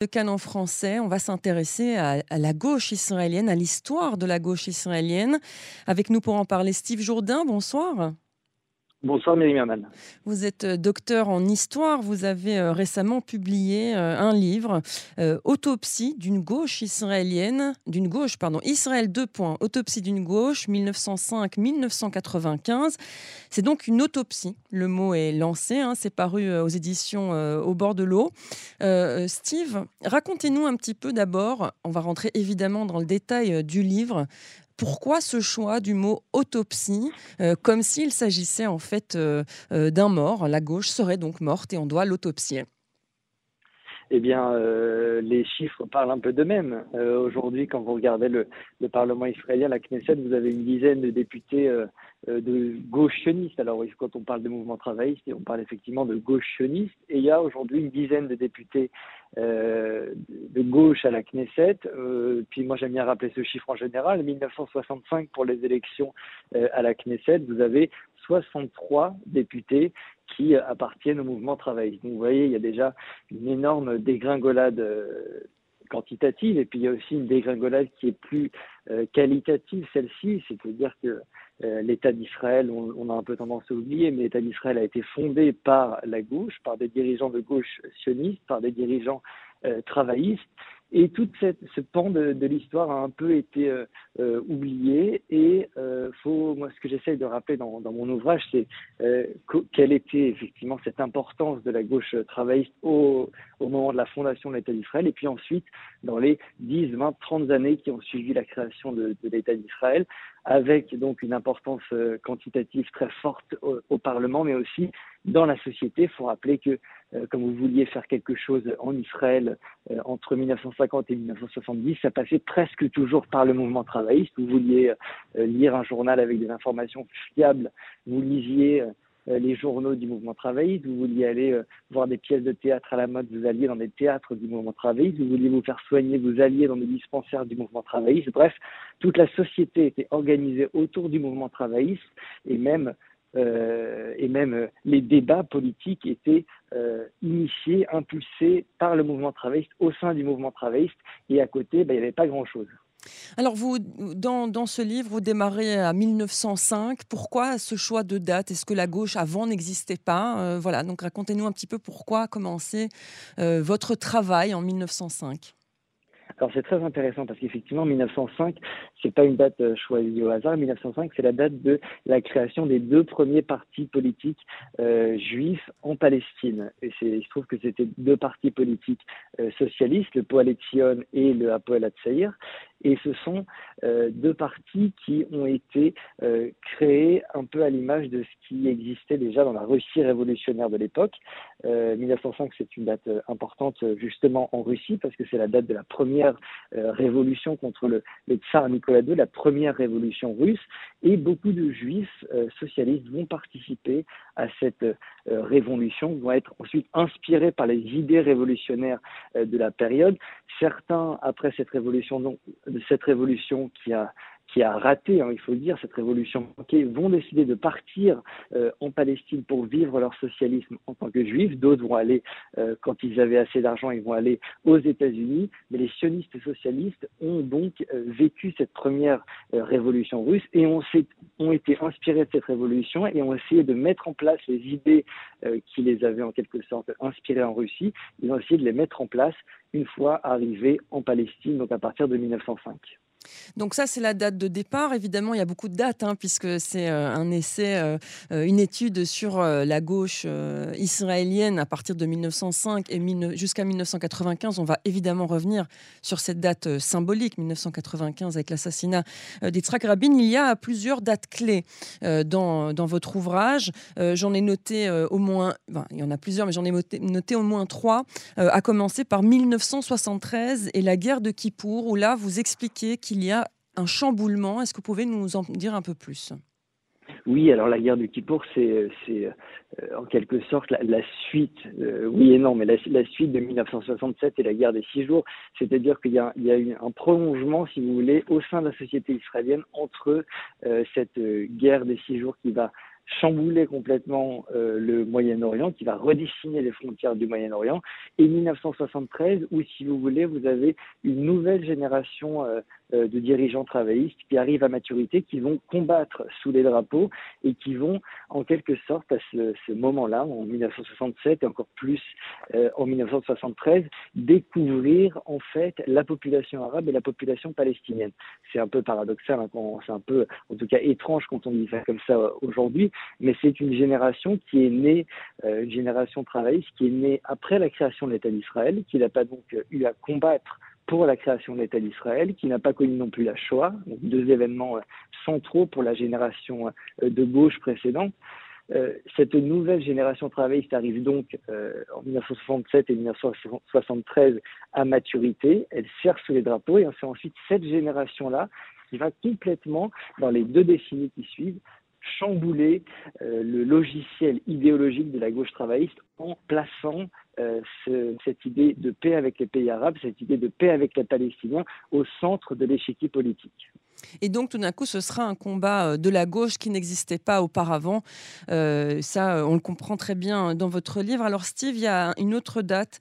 de canon français, on va s'intéresser à, la gauche israélienne, à l'histoire de la gauche israélienne. Avec nous pour en parler, Steve Jourdain, bonsoir. Bonsoir Myriam Vous êtes euh, docteur en histoire. Vous avez euh, récemment publié euh, un livre, Autopsie d'une gauche israélienne, d'une gauche, pardon, Israël 2. Autopsie d'une gauche, 1905-1995. C'est donc une autopsie. Le mot est lancé. Hein. C'est paru aux éditions Au bord de l'eau. Steve, racontez-nous un petit peu d'abord. On va rentrer évidemment dans le détail du livre pourquoi ce choix du mot autopsie, euh, comme s'il s'agissait en fait euh, euh, d'un mort La gauche serait donc morte et on doit l'autopsier. Eh bien, les chiffres parlent un peu d'eux-mêmes. Aujourd'hui, quand vous regardez le, Parlement israélien, la Knesset, vous avez une dizaine de députés de gauche sioniste. Alors, quand on parle de mouvement travailliste, on parle effectivement de gauche sioniste. Et il y a aujourd'hui une dizaine de députés euh, de gauche à la Knesset. Euh, puis moi j'aime bien rappeler ce chiffre en général. 1965 pour les élections euh, à la Knesset, vous avez 63 députés qui appartiennent au mouvement travailliste. Donc vous voyez, il y a déjà une énorme dégringolade quantitative et puis il y a aussi une dégringolade qui est plus qualitative, celle-ci, c'est-à-dire que euh, l'État d'Israël, on, a un peu tendance à oublier, mais l'État d'Israël a été fondé par la gauche, par des dirigeants de gauche sionistes, par des dirigeants euh, travaillistes. Et tout ce pan de, l'histoire a un peu été euh, euh, oublié. Et euh, faut, moi, ce que j'essaye de rappeler dans, mon ouvrage, c'est quelle était effectivement cette importance de la gauche travailliste au, moment de la fondation de l'État d'Israël, et puis ensuite dans les 10, 20, 30 années qui ont suivi la création de, l'État d'Israël, avec donc une importance quantitative très forte au, Parlement, mais aussi dans la société. Il faut rappeler que comme vous vouliez faire quelque chose en Israël entre 1950 1950 et 1970, ça passait presque toujours par le mouvement travailliste. Vous vouliez euh, lire un journal avec des informations fiables, vous lisiez euh, les journaux du mouvement travailliste, vous vouliez aller euh, voir des pièces de théâtre à la mode, vous alliez dans des théâtres du mouvement travailliste, vous vouliez vous faire soigner, vous alliez dans des dispensaires du mouvement travailliste. Bref, toute la société était organisée autour du mouvement travailliste et même euh, et même euh, les débats politiques étaient euh, initiés, impulsés par le mouvement travailliste au sein du mouvement travailliste, et à côté, ben, il n'y avait pas grand-chose. Alors, vous, dans, dans, ce livre, vous démarrez à 1905. Pourquoi ce choix de date? Est-ce que la gauche avant n'existait pas? Voilà, donc racontez-nous un petit peu pourquoi commencer votre travail en 1905. Alors c'est très intéressant parce qu'effectivement 1905, c'est pas une date euh, choisie au hasard. 1905, c'est la date de la création des deux premiers partis politiques euh, juifs en Palestine. Et il se trouve que c'était deux partis politiques euh, socialistes, le Poal Etzion et le Apoel Hatzair. Et ce sont deux partis qui ont été créés un peu à l'image de ce qui existait déjà dans la Russie révolutionnaire de l'époque. 1905, euh, c'est une date importante justement en Russie parce que c'est la date de la première révolution contre le, le, II, la première révolution russe. Et beaucoup de juifs socialistes vont participer à cette révolution, vont être ensuite inspirés par les idées révolutionnaires de la période. Certains, après cette révolution, de cette révolution qui a qui a raté, hein, il faut le dire, cette révolution manquée, vont décider de partir euh, en Palestine pour vivre leur socialisme en tant que juifs. D'autres vont aller, euh, quand ils avaient assez d'argent, ils vont aller aux États-Unis. Mais les sionistes socialistes ont donc euh, vécu cette première révolution russe et ont, ont, été inspirés de cette révolution et ont essayé de mettre en place les idées qui les avaient en quelque sorte inspirées en Russie. Ils ont essayé de les mettre en place une fois arrivés en Palestine, donc à partir de 1905. Donc ça, c'est la date de départ. Évidemment, il y a beaucoup de dates, hein, puisque c'est euh, un essai, euh, euh, une étude sur la gauche israélienne à partir de 1905 et jusqu'à 1995. On va évidemment revenir sur cette date symbolique, 1995, avec l'assassinat d'Yitzhak Rabin. Il y a plusieurs dates clés dans, votre ouvrage. j'en ai noté au moins, il y en a plusieurs, mais j'en ai noté, noté, au moins trois, à commencer par 1973 et la guerre de Kippour, où là, vous expliquez qu'il y a un chamboulement. Est-ce que vous pouvez nous en dire un peu plus? Oui, alors la guerre du Kippour, c'est euh, en quelque sorte la, suite, euh, oui et non, mais la, suite de 1967 et la guerre des six jours. C'est-à-dire qu'il y, a eu un prolongement, si vous voulez, au sein de la société israélienne entre euh, cette guerre des six jours qui va chambouler complètement le Moyen-Orient, qui va redessiner les frontières du Moyen-Orient, et 1973, où, si vous voulez, vous avez une nouvelle génération de dirigeants travaillistes qui arrivent à maturité, qui vont combattre sous les drapeaux et qui vont, en quelque sorte, à ce, moment-là, en 1967 et encore plus euh, en 1973, découvrir en fait la population arabe et la population palestinienne. C'est un peu paradoxal, hein, c'est un peu, en tout cas, étrange quand on dit ça comme ça euh, aujourd'hui, mais c'est une génération qui est née, une génération travailliste qui est née après la création de l'État d'Israël, qui n'a pas donc eu à combattre pour la création de l'État d'Israël, qui n'a pas connu non plus la Shoah, donc deux événements euh, centraux pour la génération euh, de gauche précédente. Euh, cette nouvelle génération travailliste arrive donc en 1967 et 1973 à maturité, elle sert sous les drapeaux et c'est ensuite cette génération-là qui va complètement, dans les deux décennies qui suivent, chambouler le logiciel idéologique de la gauche travailliste en plaçant euh, cette idée de paix avec les pays arabes, cette idée de paix avec les Palestiniens au centre de l'échiquier politique. Et donc, tout d'un coup, ce sera un combat euh, de la gauche qui n'existait pas auparavant. Euh, ça, on le comprend très bien dans votre livre. Alors, Steve, il y a une autre date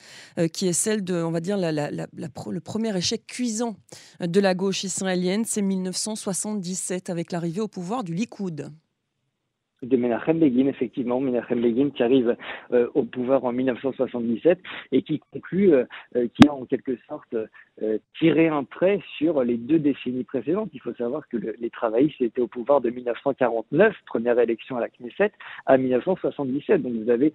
qui est celle de, on va dire, le premier échec cuisant de la gauche israélienne. C'est 1977 avec l'arrivée au pouvoir du Likoud de Menachem Begin, effectivement, Menachem Begin qui arrive euh, au pouvoir en 1977 et qui conclut, euh, euh, qui a en quelque sorte tiré un trait sur les deux décennies précédentes. Il faut savoir que les travaillistes étaient au pouvoir de 1949, première élection à la Knesset, à 1977. Donc vous avez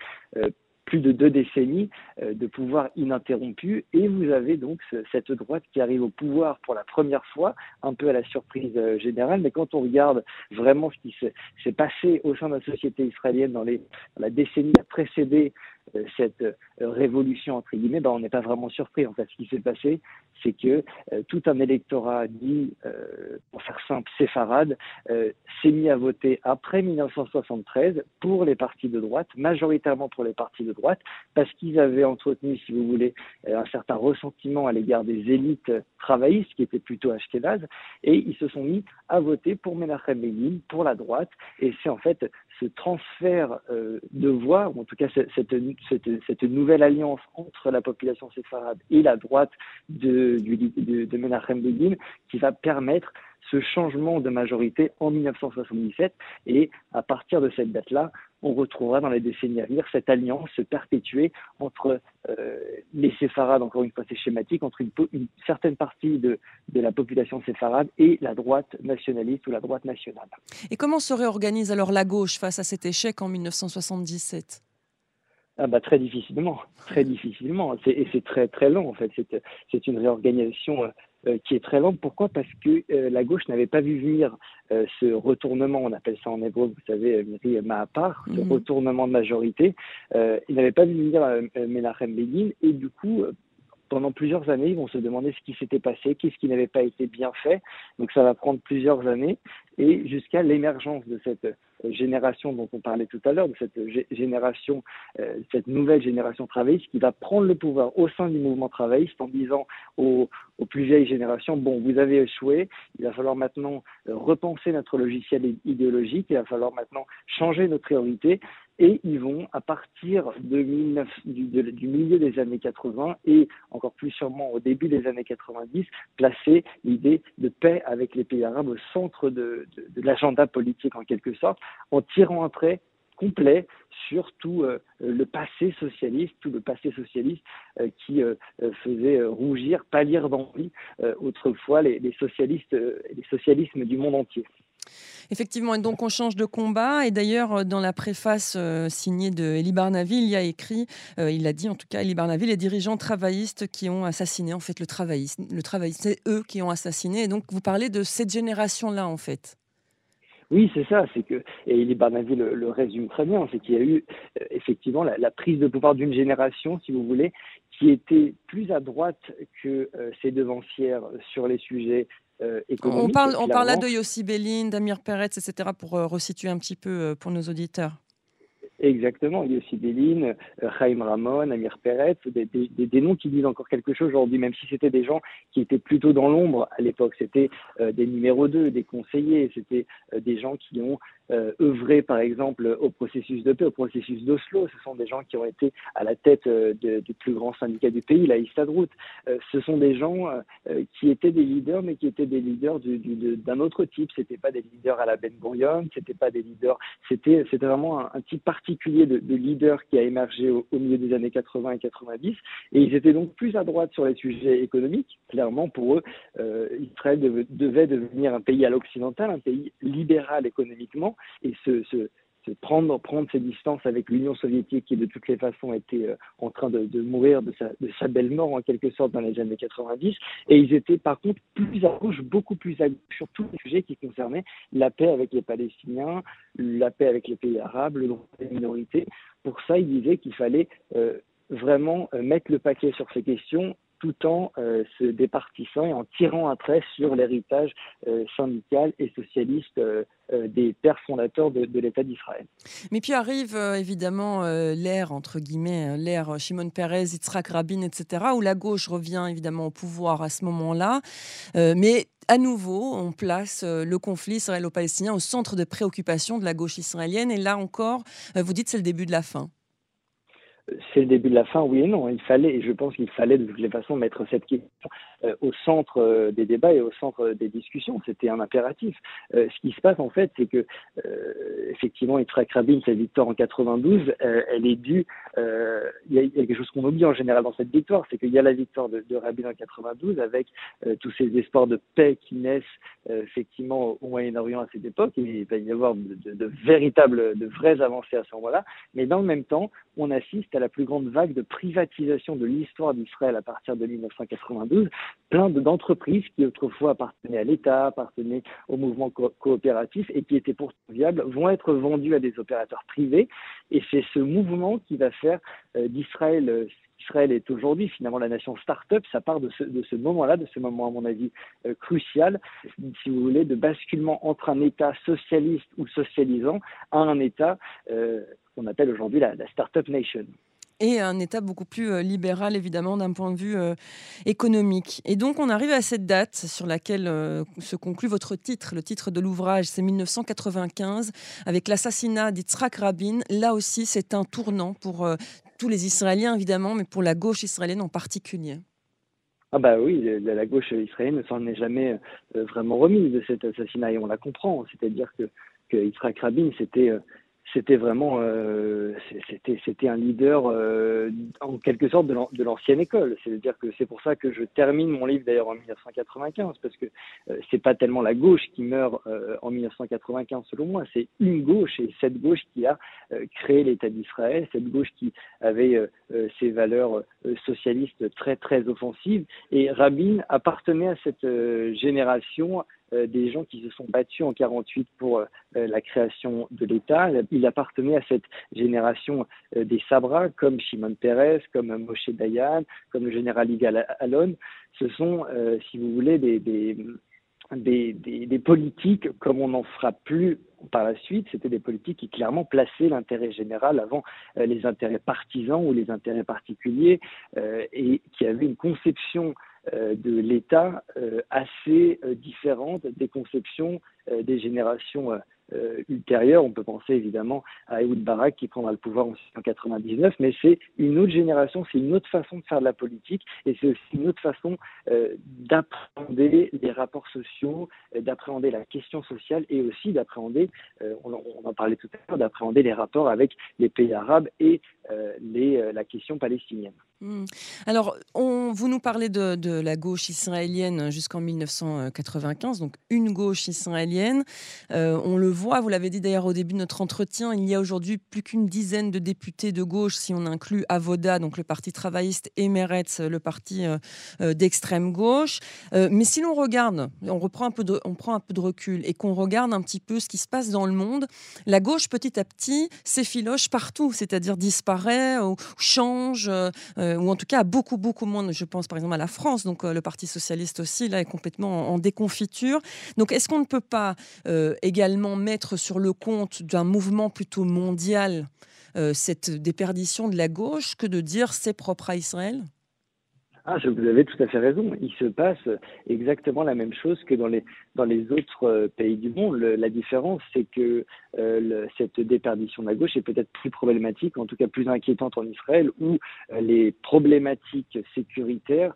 plus de deux décennies euh, de pouvoir ininterrompu. Et vous avez donc cette droite qui arrive au pouvoir pour la première fois, un peu à la surprise euh, générale, mais quand on regarde vraiment ce qui s'est passé au sein de la société israélienne dans, les, dans la décennie précédée cette euh, révolution entre guillemets, ben, on n'est pas vraiment surpris. En fait, ce qui s'est passé, c'est que euh, tout un électorat dit, pour faire simple, séfarade, s'est mis à voter après 1973 pour les partis de droite, majoritairement pour les partis de droite, parce qu'ils avaient entretenu, si vous voulez, un certain ressentiment à l'égard des élites travaillistes qui étaient plutôt ashkénazes, et ils se sont mis à voter pour Menachem Begin, pour la droite, et c'est en fait ce transfert de voix, ou en tout cas cette, cette, nouvelle alliance entre la population séfarade et la droite de, de, de Menachem Begin qui va permettre ce changement de majorité en 1977. Et à partir de cette date-là, on retrouvera dans les décennies à venir cette alliance se perpétuer entre euh, les séfarades, encore une fois c'est schématique, entre une, certaine partie de la population séfarade et la droite nationaliste ou la droite nationale. Et comment se réorganise alors la gauche face à cet échec en 1977 ah bah très difficilement, très difficilement. Et c'est très très long en fait. C'est une réorganisation euh, euh, qui est très lente. Pourquoi? Parce que euh, la gauche n'avait pas vu venir ce retournement, on appelle ça en hébreu, vous savez, Miri Mahapar, ce mhm. retournement de majorité. il n'avait pas vu venir Menachem Begin et du coup, pendant plusieurs années, ils vont se demander ce qui s'était passé, qu'est-ce qui n'avait pas été bien fait. Donc ça va prendre plusieurs années et jusqu'à l'émergence de cette génération dont on parlait tout à l'heure, de cette génération, euh, cette nouvelle génération travailliste qui va prendre le pouvoir au sein du mouvement travailliste en disant aux, plus vieilles générations, bon, vous avez échoué, il va falloir maintenant euh, repenser notre logiciel idéologique, il va falloir maintenant changer nos priorités et ils vont, à partir de du, milieu des années 80 et encore plus sûrement au début des années 90, placer l'idée de paix avec les pays arabes au centre de, de l'agenda politique en quelque sorte, en tirant un trait complet sur tout euh, le passé socialiste, tout le passé socialiste euh, qui euh, faisait rougir, pâlir d'envie autrefois les, socialistes, les socialismes du monde entier. Effectivement, et donc on change de combat. Et d'ailleurs, dans la préface signée de Elie Barnaville, il a écrit, il a dit en tout cas, Elie Barnaville, les dirigeants travaillistes qui ont assassiné en fait le travailliste. Le c'est eux qui ont assassiné. Et donc vous parlez de cette génération-là en fait. Oui, c'est ça. C'est que et Elie Barnavi le, résume très bien. C'est qu'il y a eu euh, effectivement la, prise de pouvoir d'une génération, si vous voulez, qui était plus à droite que euh, ses devancières sur les sujets euh. On parle, on parle là de Yossi Bellin, d'Amir Peretz, etc. Pour resituer un petit peu pour nos auditeurs. Exactement, il y a aussi Béline, Chaim Ramon, Amir Peretz, des, des, noms qui disent encore quelque chose aujourd'hui, même si c'était des gens qui étaient plutôt dans l'ombre à l'époque. C'était euh, des numéros 2, des conseillers, c'était euh, des gens qui ont euh, œuvré, par exemple, au processus de paix, au processus d'Oslo. Ce sont des gens qui ont été à la tête du plus grand syndicat du pays, la Istadrout. ce sont des gens qui étaient des leaders, mais qui étaient des leaders d'un autre type. C'était pas des leaders à la Ben Gurion, c'était pas des leaders. C'était vraiment un, type particulier de, leader qui a émergé au, au milieu des années 80 et 90. Et ils étaient donc plus à droite sur les sujets économiques. Clairement, pour eux, euh, Israël devait devenir un pays à l'occidental, un pays libéral économiquement, et se, prendre, prendre ses distances avec l'Union soviétique qui de toutes les façons était euh, en train de, mourir de sa, belle mort en quelque sorte dans les années 90. Et ils étaient par contre plus à gauche, beaucoup plus à gauche sur tous les sujets qui concernaient la paix avec les Palestiniens, la paix avec les pays arabes, le droit des minorités. Pour ça, ils disaient qu'il fallait euh, vraiment euh, mettre le paquet sur ces questions tout en euh, se départissant et en tirant un trait sur l'héritage euh, syndical et socialiste des pères fondateurs de, l'État d'Israël. Mais puis arrive évidemment l'ère, entre guillemets, l'ère Shimon Peres, Yitzhak Rabin, etc., où la gauche revient évidemment au pouvoir à ce moment-là. mais à nouveau, on place le conflit israélo-palestinien au centre de préoccupation de la gauche israélienne. Et là encore, vous dites c'est le début de la fin c'est le début de la fin, oui et non. Il fallait, et je pense qu'il fallait de toutes les façons mettre cette question au centre euh, des débats et au centre des discussions. C'était un impératif. Euh, ce qui se passe en fait, c'est que effectivement, Yitzhak Rabin, sa victoire en 92, elle est due. Il y, a quelque chose qu'on oublie en général dans cette victoire, c'est qu'il y a la victoire de, de, Rabin en 92 avec tous ces espoirs de paix qui naissent effectivement au Moyen-Orient à cette époque. Il va y avoir de, de, de véritables, de vraies avancées à ce moment-là. Mais dans le même temps, on assiste à la plus grande vague de privatisation de l'histoire d'Israël à partir de 1992. Plein d'entreprises qui autrefois appartenaient à l'État, appartenaient au mouvement coopératif et qui étaient pourtant viables vont être vendues à des opérateurs privés. Et c'est ce mouvement qui va faire euh, d'Israël euh, Israël est aujourd'hui finalement la nation start-up, ça part de ce, de ce moment-là, de ce moment à mon avis euh, crucial, si vous voulez, de basculement entre un État socialiste ou socialisant à un État qu'on appelle aujourd'hui la, la start-up nation et un État beaucoup plus euh, libéral, évidemment, d'un point de vue euh, économique. Et donc, on arrive à cette date sur laquelle euh, se conclut votre titre. Le titre de l'ouvrage, c'est 1995, avec l'assassinat d'Yitzhak Rabin. Là aussi, c'est un tournant pour tous les Israéliens, évidemment, mais pour la gauche israélienne en particulier. Ah bah oui, la, gauche israélienne ne s'en est jamais vraiment remise de cet assassinat et on la comprend. C'est-à-dire que, que Yitzhak Rabin, c'était c'était vraiment euh, c'était c'était un leader euh, en quelque sorte de l'ancienne école. C'est à dire que c'est pour ça que je termine mon livre d'ailleurs en 1995 parce que euh, c'est pas tellement la gauche qui meurt euh, en 1995 selon moi c'est une gauche et cette gauche qui a créé l'État d'Israël cette gauche qui avait ses valeurs socialistes très très offensives. Et Rabin appartenait à cette génération des gens qui se sont battus en 48 pour euh, la création de l'État. Il appartenait à cette génération euh, des Sabra, comme Shimon Peres, comme Moshe Dayan, comme le général Igal Alon. Ce sont, si vous voulez, des, des, des, des, politiques comme on n'en fera plus par la suite. C'était des politiques qui clairement plaçaient l'intérêt général avant les intérêts partisans ou les intérêts particuliers et qui avaient une conception euh, de l'État euh, assez euh, différente des conceptions des générations ultérieures. On peut penser évidemment à Ehud Barak qui prendra le pouvoir en 1999, mais c'est une autre génération, c'est une autre façon de faire de la politique et c'est aussi une autre façon d'appréhender les rapports sociaux, d'appréhender la question sociale et aussi d'appréhender, on, en parlait tout à l'heure, d'appréhender les rapports avec les pays arabes et les, la question palestinienne. Hmm. Alors, vous nous parlez de, la gauche israélienne jusqu'en 1995, donc une gauche israélienne. Euh, on le voit, vous l'avez dit d'ailleurs au début de notre entretien, il y a aujourd'hui plus qu'une dizaine de députés de gauche, si on inclut Avoda, donc le parti travailliste, et Meretz, le parti euh, euh, d'extrême gauche. mais si l'on regarde, on, prend un peu de recul et qu'on regarde un petit peu ce qui se passe dans le monde, la gauche petit à petit s'effiloche partout, c'est-à-dire disparaît ou change. Ou en tout cas beaucoup, beaucoup moins. Je pense par exemple à la France, donc euh, le Parti socialiste aussi, là, est complètement en, déconfiture. Donc est-ce qu'on ne peut pas euh, également mettre sur le compte d'un mouvement plutôt mondial cette déperdition de la gauche que de dire c'est propre à Israël? Ah, vous avez tout à fait raison. Il se passe exactement la même chose que dans les, dans les autres euh, pays du monde. la différence, c'est que euh, cette déperdition de la gauche est peut-être plus problématique, en tout cas plus inquiétante en Israël, où euh, les problématiques sécuritaires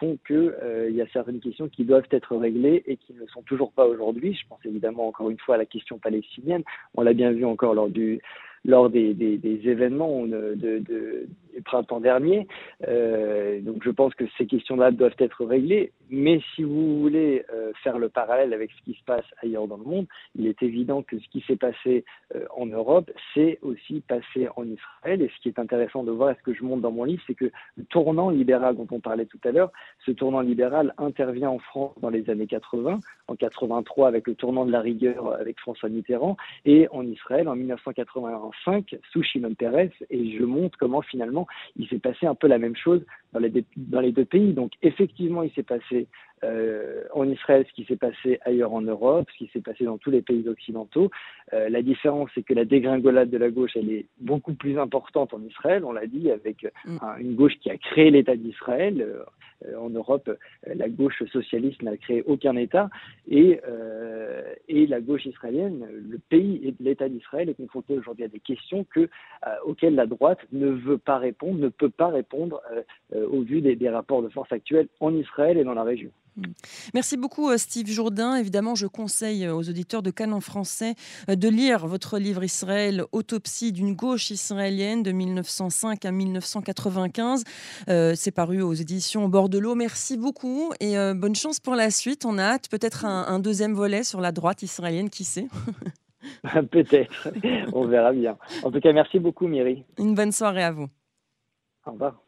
font qu'il y a certaines questions qui doivent être réglées et qui ne sont toujours pas aujourd'hui. Je pense évidemment encore une fois à la question palestinienne. On l'a bien vu encore lors du lors des, des, des événements de, de, du printemps dernier. Euh, donc je pense que ces questions-là doivent être réglées. Mais si vous voulez euh, faire le parallèle avec ce qui se passe ailleurs dans le monde, il est évident que ce qui s'est passé euh, en Europe, c'est aussi passé en Israël. Et ce qui est intéressant de voir, et ce que je montre dans mon livre, c'est que le tournant libéral dont on parlait tout à l'heure, ce tournant libéral intervient en France dans les années 80, en 83 avec le tournant de la rigueur avec François Mitterrand, et en Israël en 1985 sous Shimon Peres. Et je montre comment finalement il s'est passé un peu la même chose dans les, dans les deux pays. Donc effectivement, il s'est passé euh, en Israël ce qui s'est passé ailleurs en Europe, ce qui s'est passé dans tous les pays occidentaux. Euh, la différence, c'est que la dégringolade de la gauche, elle est beaucoup plus importante en Israël, on l'a dit, avec mm. une gauche qui a créé l'État d'Israël. Euh, en Europe, la gauche socialiste n'a créé aucun État et, et la gauche israélienne, le pays et l'État d'Israël est confronté aujourd'hui à des questions que, auxquelles la droite ne veut pas répondre, ne peut pas répondre au vu des, des rapports de force actuels en Israël et dans la région. Mm. Merci beaucoup euh, Steve Jourdain. Évidemment, je conseille euh, aux auditeurs de Canon français euh, de lire votre livre Israël, Autopsie d'une gauche israélienne de 1905 à 1995. C'est paru aux éditions Bordelot. Merci beaucoup et bonne chance pour la suite. On a hâte peut-être un, deuxième volet sur la droite israélienne, qui sait Peut-être, on verra bien. En tout cas, merci beaucoup Myri. Une bonne soirée à vous. Au revoir.